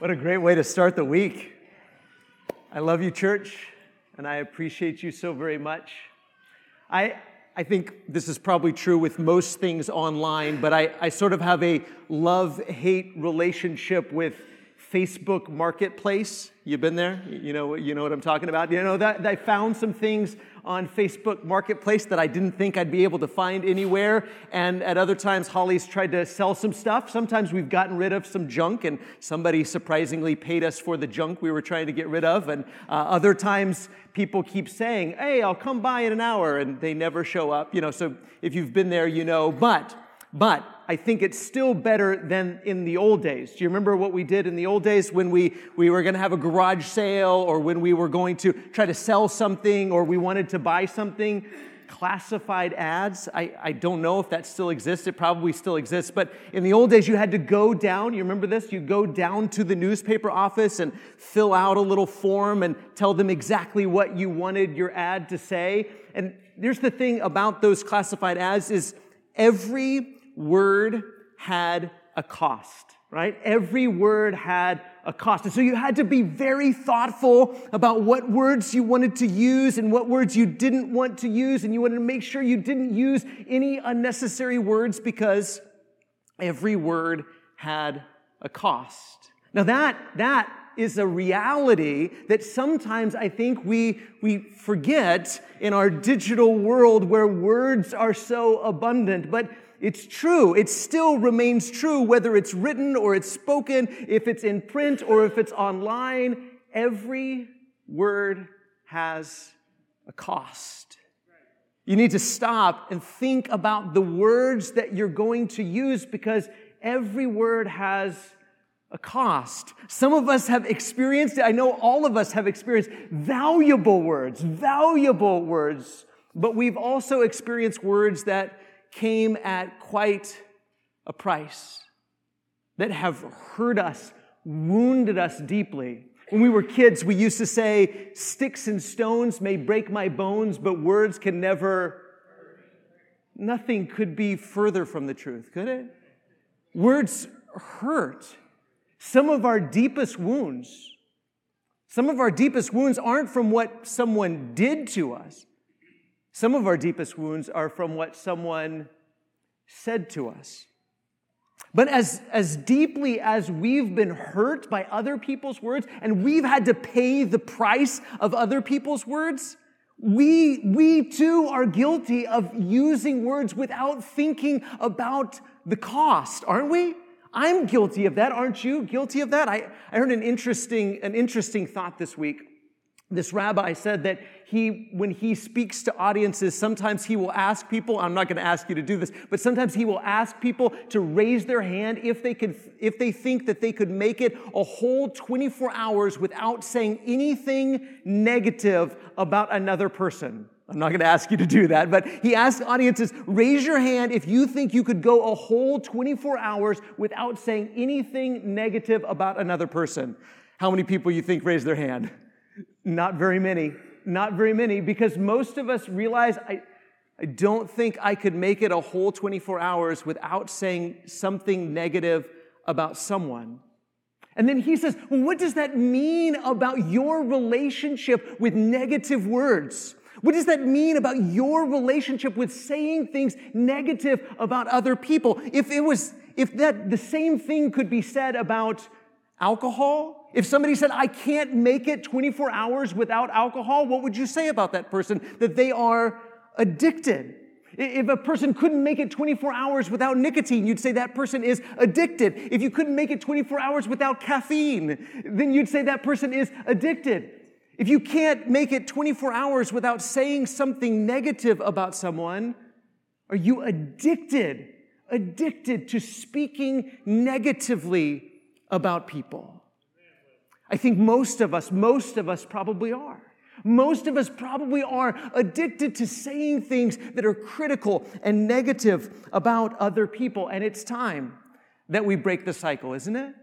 What a great way to start the week. I love you, church, and I appreciate you so very much. I, I think this is probably true with most things online, but I, I sort of have a love hate relationship with Facebook Marketplace. You've been there? You know, you know what I'm talking about? You know, that, I found some things on Facebook Marketplace that I didn't think I'd be able to find anywhere. And at other times, Holly's tried to sell some stuff. Sometimes we've gotten rid of some junk, and somebody surprisingly paid us for the junk we were trying to get rid of. And uh, other times, people keep saying, Hey, I'll come by in an hour, and they never show up. You know, so if you've been there, you know. But, but, I think it's still better than in the old days. Do you remember what we did in the old days when we, we were going to have a garage sale or when we were going to try to sell something or we wanted to buy something? Classified ads. I, I don't know if that still exists. It probably still exists. But in the old days, you had to go down. You remember this? You go down to the newspaper office and fill out a little form and tell them exactly what you wanted your ad to say. And here's the thing about those classified ads is every word had a cost, right? Every word had a cost. And so you had to be very thoughtful about what words you wanted to use and what words you didn't want to use. And you wanted to make sure you didn't use any unnecessary words because every word had a cost. Now that, that is a reality that sometimes I think we, we forget in our digital world where words are so abundant. But it's true. It still remains true, whether it's written or it's spoken, if it's in print or if it's online. Every word has a cost. You need to stop and think about the words that you're going to use because every word has a cost. Some of us have experienced, it. I know all of us have experienced valuable words, valuable words, but we've also experienced words that came at quite a price, that have hurt us, wounded us deeply. When we were kids, we used to say, Sticks and stones may break my bones, but words can never. Nothing could be further from the truth, could it? Words hurt. Some of our deepest wounds, some of our deepest wounds aren't from what someone did to us. Some of our deepest wounds are from what someone said to us. But as, as deeply as we've been hurt by other people's words and we've had to pay the price of other people's words, we, we too are guilty of using words without thinking about the cost, aren't we? I'm guilty of that. Aren't you guilty of that? I, I heard an interesting, an interesting thought this week. This rabbi said that he, when he speaks to audiences, sometimes he will ask people, I'm not going to ask you to do this, but sometimes he will ask people to raise their hand if they could, if they think that they could make it a whole 24 hours without saying anything negative about another person. I'm not going to ask you to do that, but he asked audiences, raise your hand if you think you could go a whole 24 hours without saying anything negative about another person. How many people you think raised their hand? Not very many. Not very many, because most of us realize I, I don't think I could make it a whole 24 hours without saying something negative about someone. And then he says, Well, what does that mean about your relationship with negative words? What does that mean about your relationship with saying things negative about other people? If it was, if that the same thing could be said about alcohol? If somebody said, I can't make it 24 hours without alcohol, what would you say about that person? That they are addicted. If a person couldn't make it 24 hours without nicotine, you'd say that person is addicted. If you couldn't make it 24 hours without caffeine, then you'd say that person is addicted. If you can't make it 24 hours without saying something negative about someone, are you addicted? Addicted to speaking negatively about people. I think most of us, most of us probably are. Most of us probably are addicted to saying things that are critical and negative about other people. And it's time that we break the cycle, isn't it?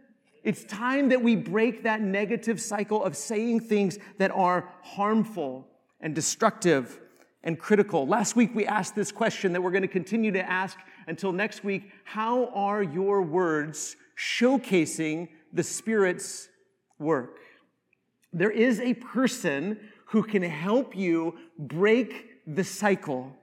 It's time that we break that negative cycle of saying things that are harmful and destructive and critical. Last week we asked this question that we're going to continue to ask until next week. How are your words showcasing the Spirit's work. There is a person who can help you break the cycle.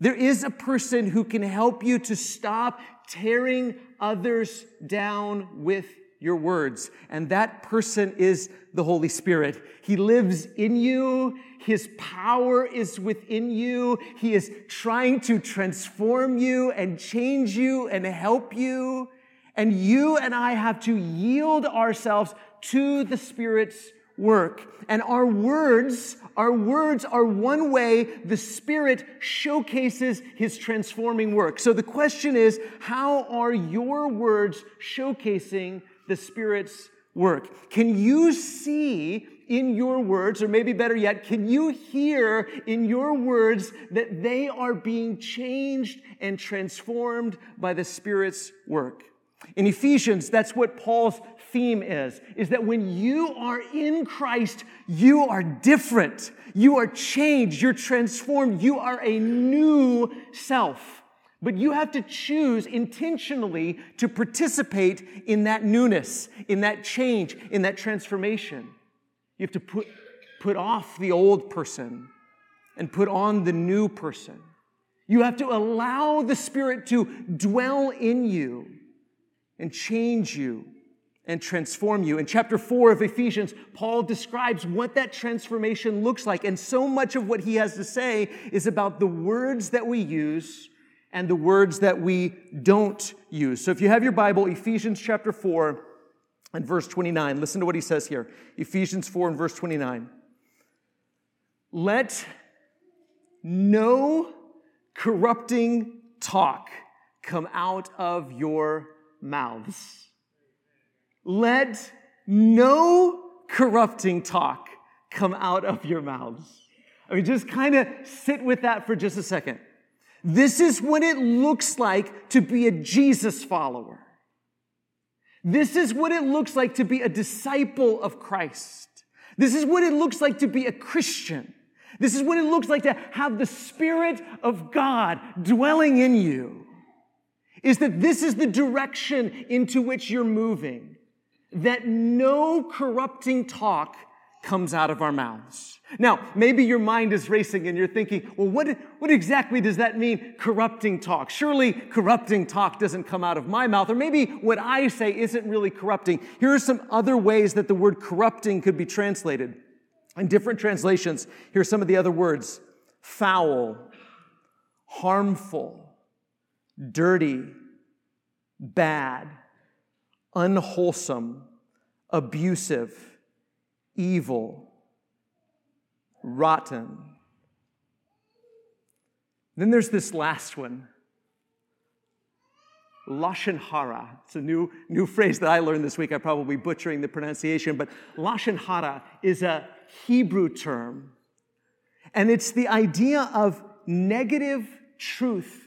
There is a person who can help you to stop tearing others down with your words. And that person is the Holy Spirit. He lives in you. His power is within you. He is trying to transform you and change you and help you. And you and I have to yield ourselves to the Spirit's work. And our words, our words are one way the Spirit showcases His transforming work. So the question is, how are your words showcasing the Spirit's work? Can you see in your words, or maybe better yet, can you hear in your words that they are being changed and transformed by the Spirit's work? In Ephesians, that's what Paul's theme is, is that when you are in Christ, you are different. You are changed. You're transformed. You are a new self. But you have to choose intentionally to participate in that newness, in that change, in that transformation. You have to put, put off the old person and put on the new person. You have to allow the Spirit to dwell in you and change you and transform you. In chapter 4 of Ephesians, Paul describes what that transformation looks like. And so much of what he has to say is about the words that we use and the words that we don't use. So if you have your Bible, Ephesians chapter 4 and verse 29, listen to what he says here. Ephesians 4 and verse 29. Let no corrupting talk come out of your mouths. Let no corrupting talk come out of your mouths. I mean, just kind of sit with that for just a second. This is what it looks like to be a Jesus follower. This is what it looks like to be a disciple of Christ. This is what it looks like to be a Christian. This is what it looks like to have the Spirit of God dwelling in you is that this is the direction into which you're moving, that no corrupting talk comes out of our mouths. Now, maybe your mind is racing and you're thinking, well, what, what exactly does that mean, corrupting talk? Surely corrupting talk doesn't come out of my mouth, or maybe what I say isn't really corrupting. Here are some other ways that the word corrupting could be translated. In different translations, here are some of the other words foul, harmful, dirty, bad, unwholesome, abusive, evil, rotten. Then there's this last one. Lashon hara. It's a new, new phrase that I learned this week. I'm probably butchering the pronunciation, but Lashon hara is a Hebrew term. And it's the idea of negative truth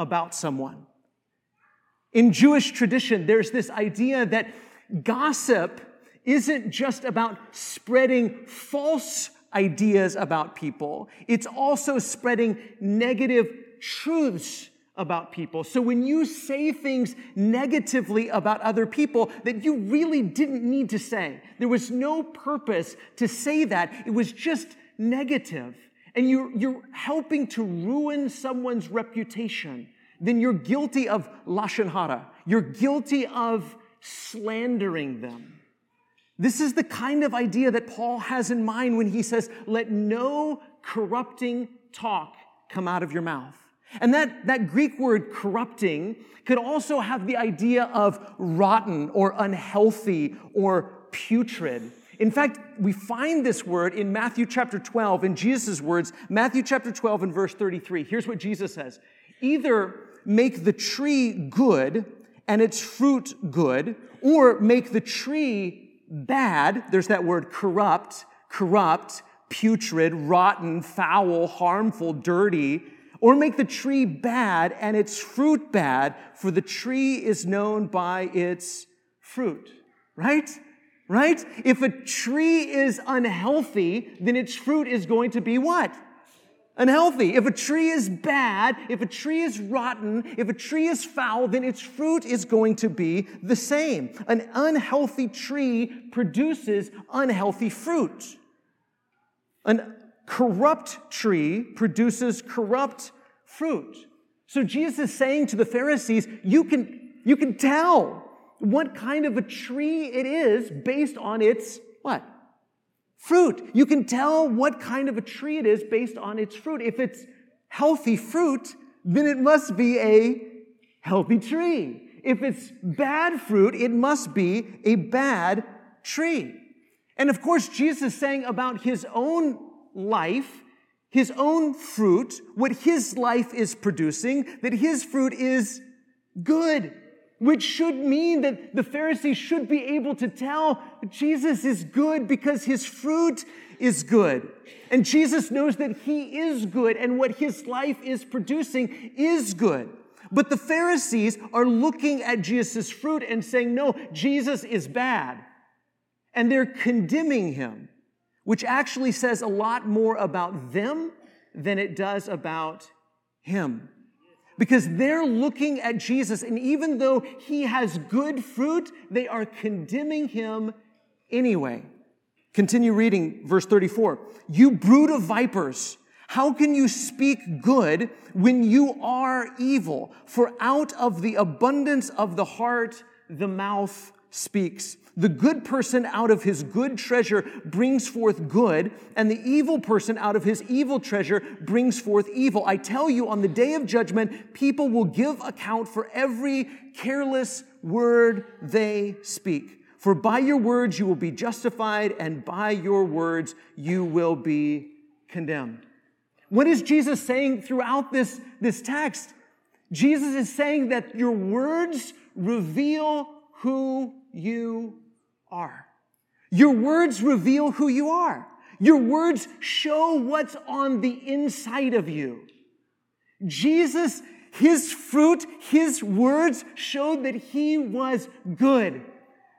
about someone. In Jewish tradition, there's this idea that gossip isn't just about spreading false ideas about people, it's also spreading negative truths about people. So when you say things negatively about other people that you really didn't need to say, there was no purpose to say that, it was just negative, and you're, you're helping to ruin someone's reputation then you're guilty of lashon hara. You're guilty of slandering them. This is the kind of idea that Paul has in mind when he says, let no corrupting talk come out of your mouth. And that, that Greek word corrupting could also have the idea of rotten or unhealthy or putrid. In fact, we find this word in Matthew chapter 12, in Jesus' words, Matthew chapter 12 and verse 33. Here's what Jesus says Either make the tree good and its fruit good, or make the tree bad. There's that word corrupt, corrupt, putrid, rotten, foul, harmful, dirty, or make the tree bad and its fruit bad, for the tree is known by its fruit. Right? Right? If a tree is unhealthy, then its fruit is going to be what? unhealthy. If a tree is bad, if a tree is rotten, if a tree is foul, then its fruit is going to be the same. An unhealthy tree produces unhealthy fruit. An corrupt tree produces corrupt fruit. So Jesus is saying to the Pharisees, you can, you can tell what kind of a tree it is based on its what? Fruit. You can tell what kind of a tree it is based on its fruit. If it's healthy fruit, then it must be a healthy tree. If it's bad fruit, it must be a bad tree. And of course, Jesus is saying about his own life, his own fruit, what his life is producing, that his fruit is good which should mean that the Pharisees should be able to tell Jesus is good because his fruit is good. And Jesus knows that he is good and what his life is producing is good. But the Pharisees are looking at Jesus' fruit and saying, no, Jesus is bad. And they're condemning him, which actually says a lot more about them than it does about him because they're looking at Jesus, and even though he has good fruit, they are condemning him anyway. Continue reading verse 34. You brood of vipers, how can you speak good when you are evil? For out of the abundance of the heart, the mouth speaks. The good person out of his good treasure brings forth good, and the evil person out of his evil treasure brings forth evil. I tell you, on the day of judgment, people will give account for every careless word they speak. For by your words you will be justified, and by your words you will be condemned. What is Jesus saying throughout this, this text? Jesus is saying that your words reveal who you are. Your words reveal who you are. Your words show what's on the inside of you. Jesus, his fruit, his words showed that he was good.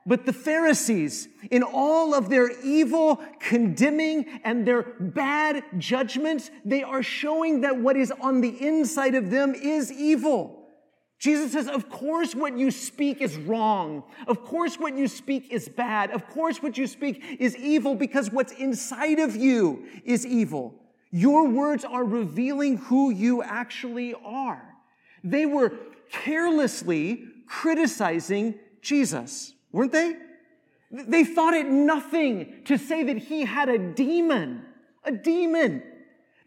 But the Pharisees, in all of their evil, condemning, and their bad judgments, they are showing that what is on the inside of them is evil. Jesus says, Of course, what you speak is wrong. Of course, what you speak is bad. Of course, what you speak is evil because what's inside of you is evil. Your words are revealing who you actually are. They were carelessly criticizing Jesus, weren't they? They thought it nothing to say that he had a demon, a demon.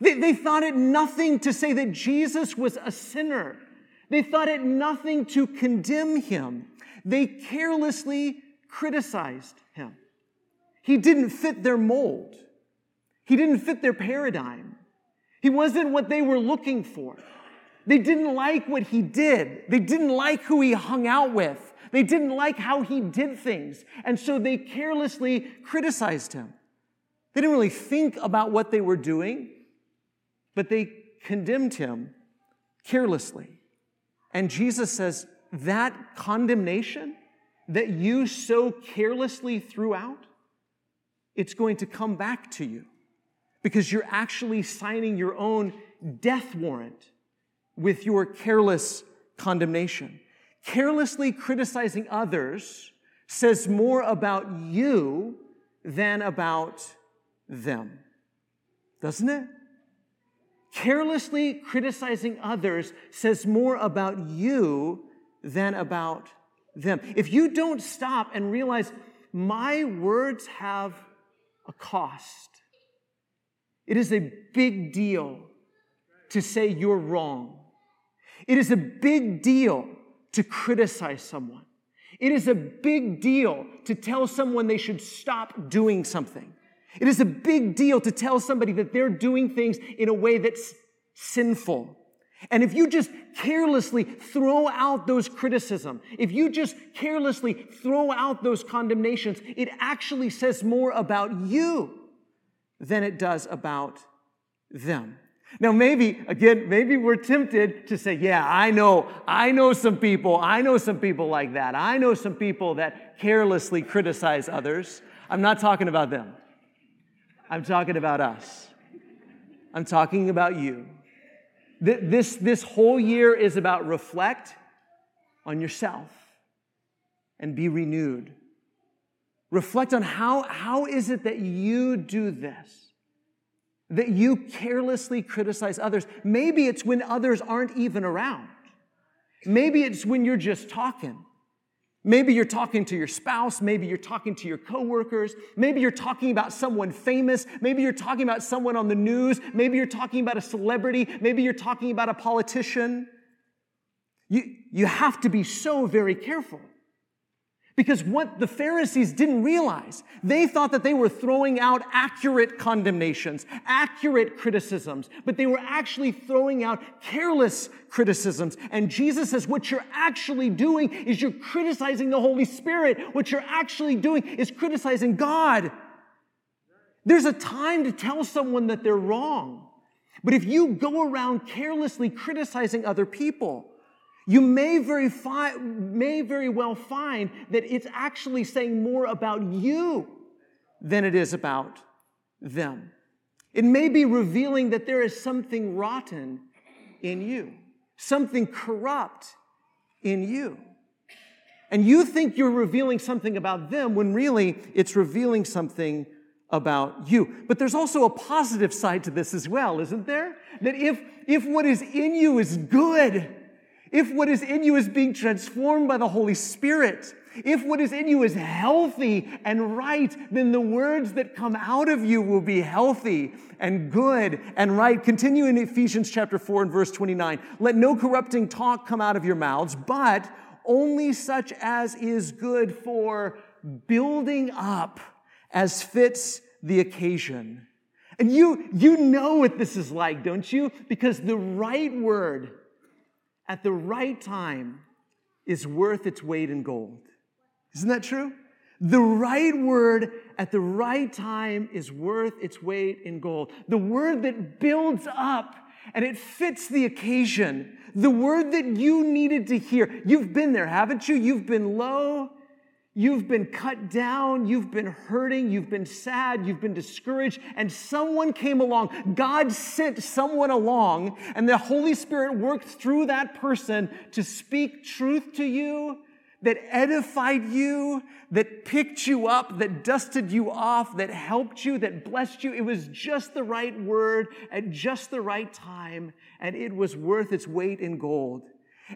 They, they thought it nothing to say that Jesus was a sinner. They thought it nothing to condemn him. They carelessly criticized him. He didn't fit their mold. He didn't fit their paradigm. He wasn't what they were looking for. They didn't like what he did. They didn't like who he hung out with. They didn't like how he did things. And so they carelessly criticized him. They didn't really think about what they were doing, but they condemned him carelessly. And Jesus says, that condemnation that you so carelessly threw out, it's going to come back to you because you're actually signing your own death warrant with your careless condemnation. Carelessly criticizing others says more about you than about them, doesn't it? Carelessly criticizing others says more about you than about them. If you don't stop and realize my words have a cost, it is a big deal to say you're wrong. It is a big deal to criticize someone. It is a big deal to tell someone they should stop doing something. It is a big deal to tell somebody that they're doing things in a way that's sinful. And if you just carelessly throw out those criticism, if you just carelessly throw out those condemnations, it actually says more about you than it does about them. Now, maybe, again, maybe we're tempted to say, yeah, I know, I know some people, I know some people like that. I know some people that carelessly criticize others. I'm not talking about them. I'm talking about us. I'm talking about you. This, this whole year is about reflect on yourself and be renewed. Reflect on how, how is it that you do this? That you carelessly criticize others. Maybe it's when others aren't even around. Maybe it's when you're just talking. Maybe you're talking to your spouse. Maybe you're talking to your coworkers. Maybe you're talking about someone famous. Maybe you're talking about someone on the news. Maybe you're talking about a celebrity. Maybe you're talking about a politician. You, you have to be so very careful. Because what the Pharisees didn't realize, they thought that they were throwing out accurate condemnations, accurate criticisms, but they were actually throwing out careless criticisms. And Jesus says, what you're actually doing is you're criticizing the Holy Spirit. What you're actually doing is criticizing God. There's a time to tell someone that they're wrong. But if you go around carelessly criticizing other people, you may very, fi- may very well find that it's actually saying more about you than it is about them. It may be revealing that there is something rotten in you, something corrupt in you. And you think you're revealing something about them when really it's revealing something about you. But there's also a positive side to this as well, isn't there? That if, if what is in you is good, if what is in you is being transformed by the Holy Spirit, if what is in you is healthy and right, then the words that come out of you will be healthy and good and right. Continue in Ephesians chapter 4 and verse 29. Let no corrupting talk come out of your mouths, but only such as is good for building up as fits the occasion. And you, you know what this is like, don't you? Because the right word at the right time is worth its weight in gold. Isn't that true? The right word at the right time is worth its weight in gold. The word that builds up and it fits the occasion. The word that you needed to hear. You've been there, haven't you? You've been low You've been cut down, you've been hurting, you've been sad, you've been discouraged, and someone came along. God sent someone along, and the Holy Spirit worked through that person to speak truth to you that edified you, that picked you up, that dusted you off, that helped you, that blessed you. It was just the right word at just the right time, and it was worth its weight in gold.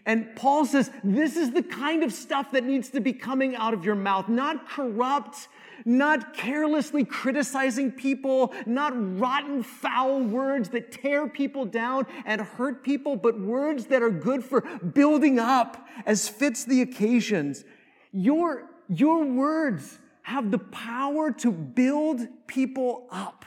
And Paul says, this is the kind of stuff that needs to be coming out of your mouth, not corrupt, not carelessly criticizing people, not rotten, foul words that tear people down and hurt people, but words that are good for building up as fits the occasions. Your, your words have the power to build people up.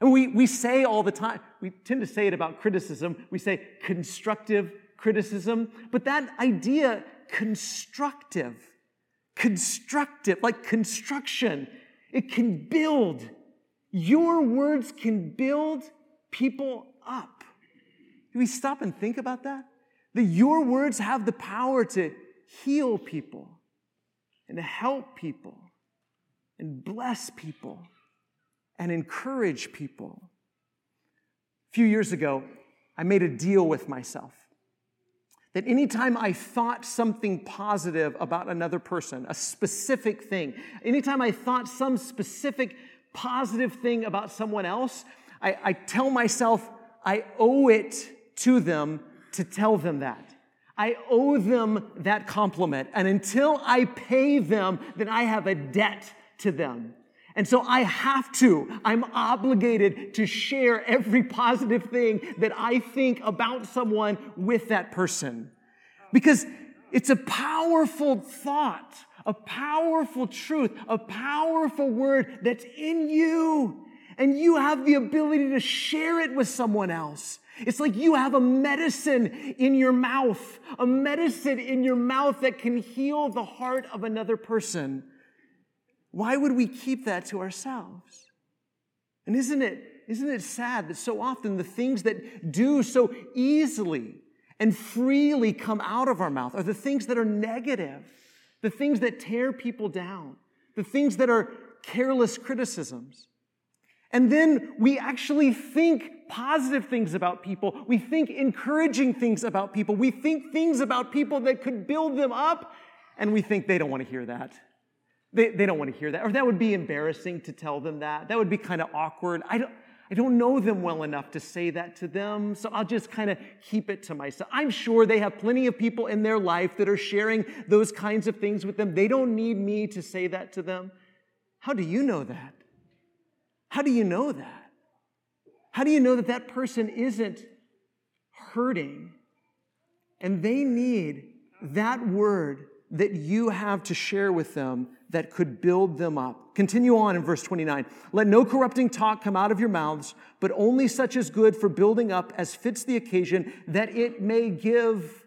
And we, we say all the time, we tend to say it about criticism, we say constructive criticism, but that idea, constructive, constructive, like construction, it can build. Your words can build people up. Do we stop and think about that? That your words have the power to heal people and to help people and bless people and encourage people. A few years ago, I made a deal with myself that anytime I thought something positive about another person, a specific thing, anytime I thought some specific positive thing about someone else, I, I tell myself I owe it to them to tell them that. I owe them that compliment. And until I pay them, then I have a debt to them. And so I have to, I'm obligated to share every positive thing that I think about someone with that person. Because it's a powerful thought, a powerful truth, a powerful word that's in you. And you have the ability to share it with someone else. It's like you have a medicine in your mouth, a medicine in your mouth that can heal the heart of another person. Why would we keep that to ourselves? And isn't it, isn't it sad that so often the things that do so easily and freely come out of our mouth are the things that are negative, the things that tear people down, the things that are careless criticisms? And then we actually think positive things about people. We think encouraging things about people. We think things about people that could build them up, and we think they don't want to hear that. They, they don't want to hear that. Or that would be embarrassing to tell them that. That would be kind of awkward. I don't, I don't know them well enough to say that to them, so I'll just kind of keep it to myself. I'm sure they have plenty of people in their life that are sharing those kinds of things with them. They don't need me to say that to them. How do you know that? How do you know that? How do you know that that person isn't hurting and they need that word that you have to share with them that could build them up? Continue on in verse 29. Let no corrupting talk come out of your mouths, but only such as good for building up as fits the occasion, that it may give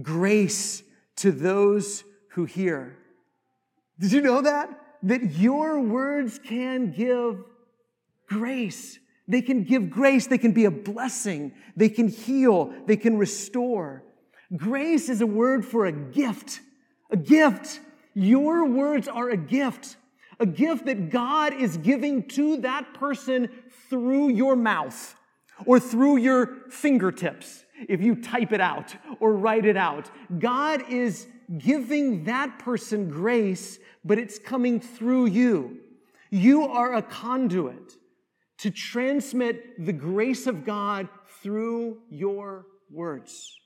grace to those who hear. Did you know that? That your words can give grace. They can give grace. They can be a blessing. They can heal. They can restore. Grace is a word for a gift. A gift. Your words are a gift. A gift that God is giving to that person through your mouth or through your fingertips if you type it out or write it out. God is giving that person grace, but it's coming through you. You are a conduit to transmit the grace of God through your words.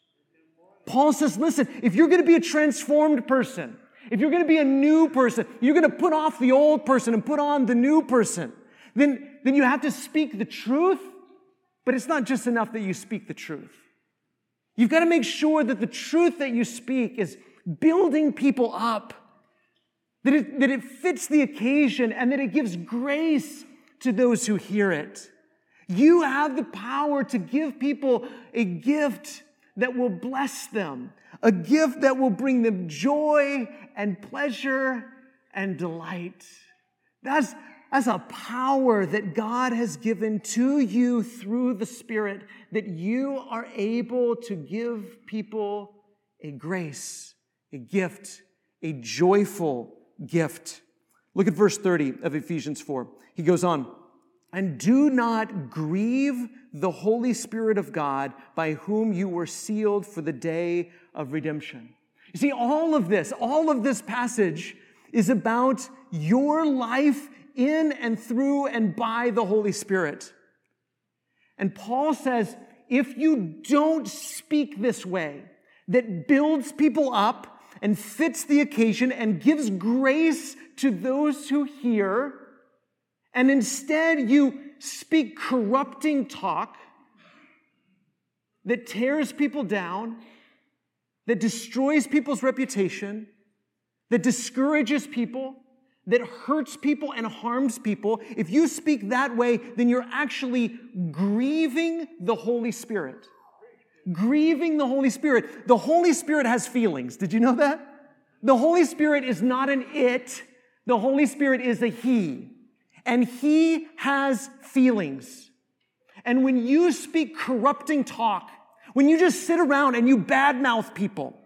Paul says, listen, if you're going to be a transformed person, if you're going to be a new person, you're going to put off the old person and put on the new person, then, then you have to speak the truth, but it's not just enough that you speak the truth. You've got to make sure that the truth that you speak is building people up, that it, that it fits the occasion, and that it gives grace to those who hear it. You have the power to give people a gift that will bless them, a gift that will bring them joy and pleasure and delight. That's, that's a power that God has given to you through the Spirit that you are able to give people a grace, a gift, a joyful gift. Look at verse 30 of Ephesians 4. He goes on, and do not grieve the Holy Spirit of God by whom you were sealed for the day of redemption. You see, all of this, all of this passage is about your life in and through and by the Holy Spirit. And Paul says, if you don't speak this way, that builds people up and fits the occasion and gives grace to those who hear, and instead you speak corrupting talk that tears people down, that destroys people's reputation, that discourages people, that hurts people and harms people, if you speak that way, then you're actually grieving the Holy Spirit. Grieving the Holy Spirit. The Holy Spirit has feelings. Did you know that? The Holy Spirit is not an it, the Holy Spirit is a He and he has feelings. And when you speak corrupting talk, when you just sit around and you badmouth people,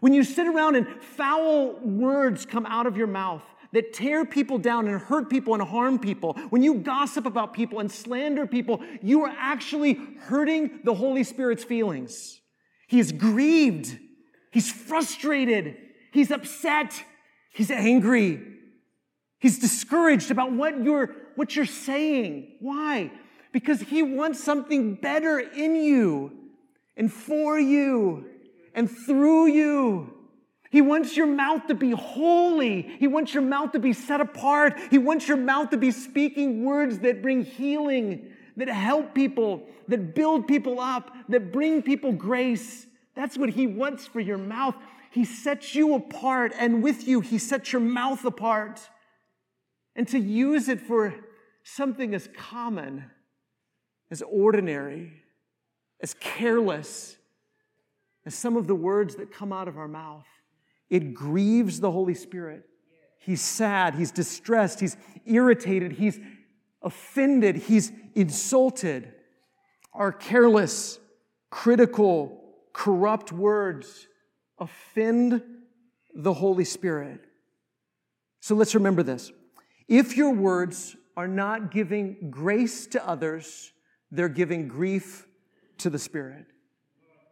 when you sit around and foul words come out of your mouth that tear people down and hurt people and harm people, when you gossip about people and slander people, you are actually hurting the Holy Spirit's feelings. He is grieved. He's frustrated. He's upset. He's angry. He's discouraged about what you're, what you're saying. Why? Because he wants something better in you and for you and through you. He wants your mouth to be holy. He wants your mouth to be set apart. He wants your mouth to be speaking words that bring healing, that help people, that build people up, that bring people grace. That's what he wants for your mouth. He sets you apart, and with you, he sets your mouth apart and to use it for something as common, as ordinary, as careless as some of the words that come out of our mouth. It grieves the Holy Spirit. He's sad, he's distressed, he's irritated, he's offended, he's insulted. Our careless, critical, corrupt words offend the Holy Spirit. So let's remember this. If your words are not giving grace to others, they're giving grief to the Spirit.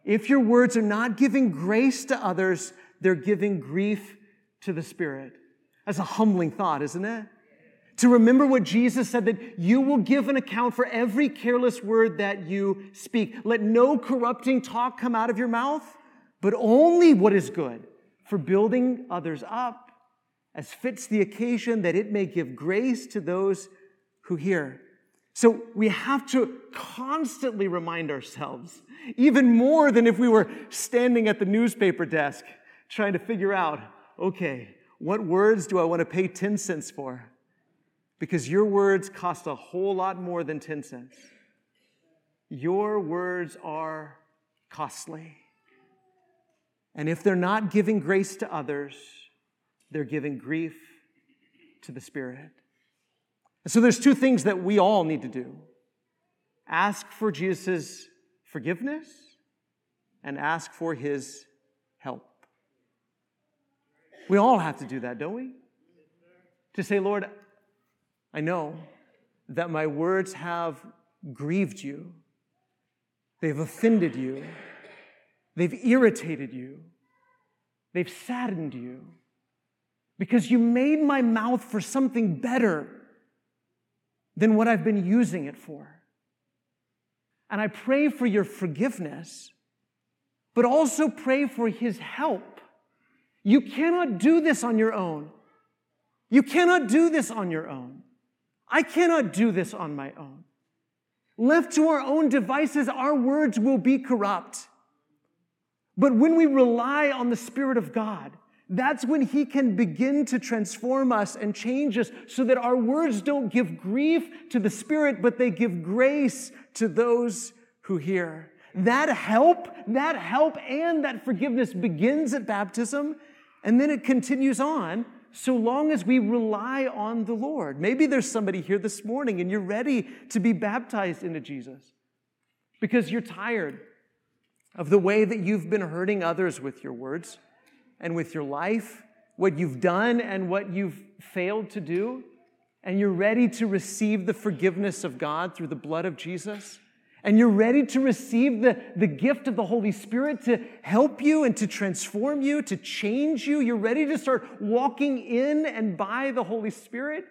If your words are not giving grace to others, they're giving grief to the Spirit. That's a humbling thought, isn't it? To remember what Jesus said that you will give an account for every careless word that you speak. Let no corrupting talk come out of your mouth, but only what is good for building others up as fits the occasion that it may give grace to those who hear. So we have to constantly remind ourselves, even more than if we were standing at the newspaper desk trying to figure out, okay, what words do I want to pay 10 cents for? Because your words cost a whole lot more than 10 cents. Your words are costly. And if they're not giving grace to others, they're giving grief to the Spirit. And so there's two things that we all need to do ask for Jesus' forgiveness and ask for his help. We all have to do that, don't we? To say, Lord, I know that my words have grieved you, they've offended you, they've irritated you, they've saddened you, because you made my mouth for something better than what I've been using it for. And I pray for your forgiveness, but also pray for his help. You cannot do this on your own. You cannot do this on your own. I cannot do this on my own. Left to our own devices, our words will be corrupt. But when we rely on the Spirit of God, that's when He can begin to transform us and change us so that our words don't give grief to the Spirit, but they give grace to those who hear. That help, that help and that forgiveness begins at baptism and then it continues on so long as we rely on the Lord. Maybe there's somebody here this morning and you're ready to be baptized into Jesus because you're tired of the way that you've been hurting others with your words and with your life, what you've done and what you've failed to do, and you're ready to receive the forgiveness of God through the blood of Jesus, and you're ready to receive the, the gift of the Holy Spirit to help you and to transform you, to change you, you're ready to start walking in and by the Holy Spirit,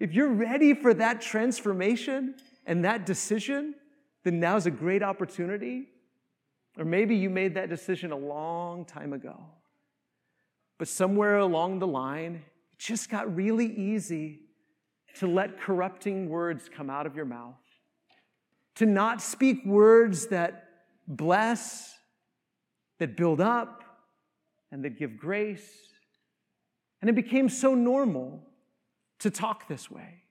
if you're ready for that transformation and that decision, then now's a great opportunity. Or maybe you made that decision a long time ago. But somewhere along the line, it just got really easy to let corrupting words come out of your mouth, to not speak words that bless, that build up, and that give grace. And it became so normal to talk this way.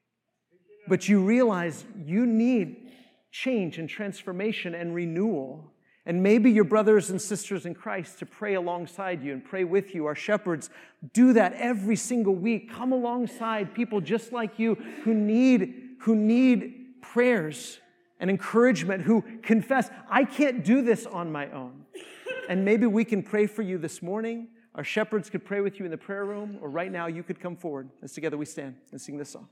But you realize you need change and transformation and renewal. And maybe your brothers and sisters in Christ to pray alongside you and pray with you. Our shepherds do that every single week. Come alongside people just like you who need, who need prayers and encouragement, who confess, I can't do this on my own. And maybe we can pray for you this morning. Our shepherds could pray with you in the prayer room, or right now you could come forward as together we stand and sing this song.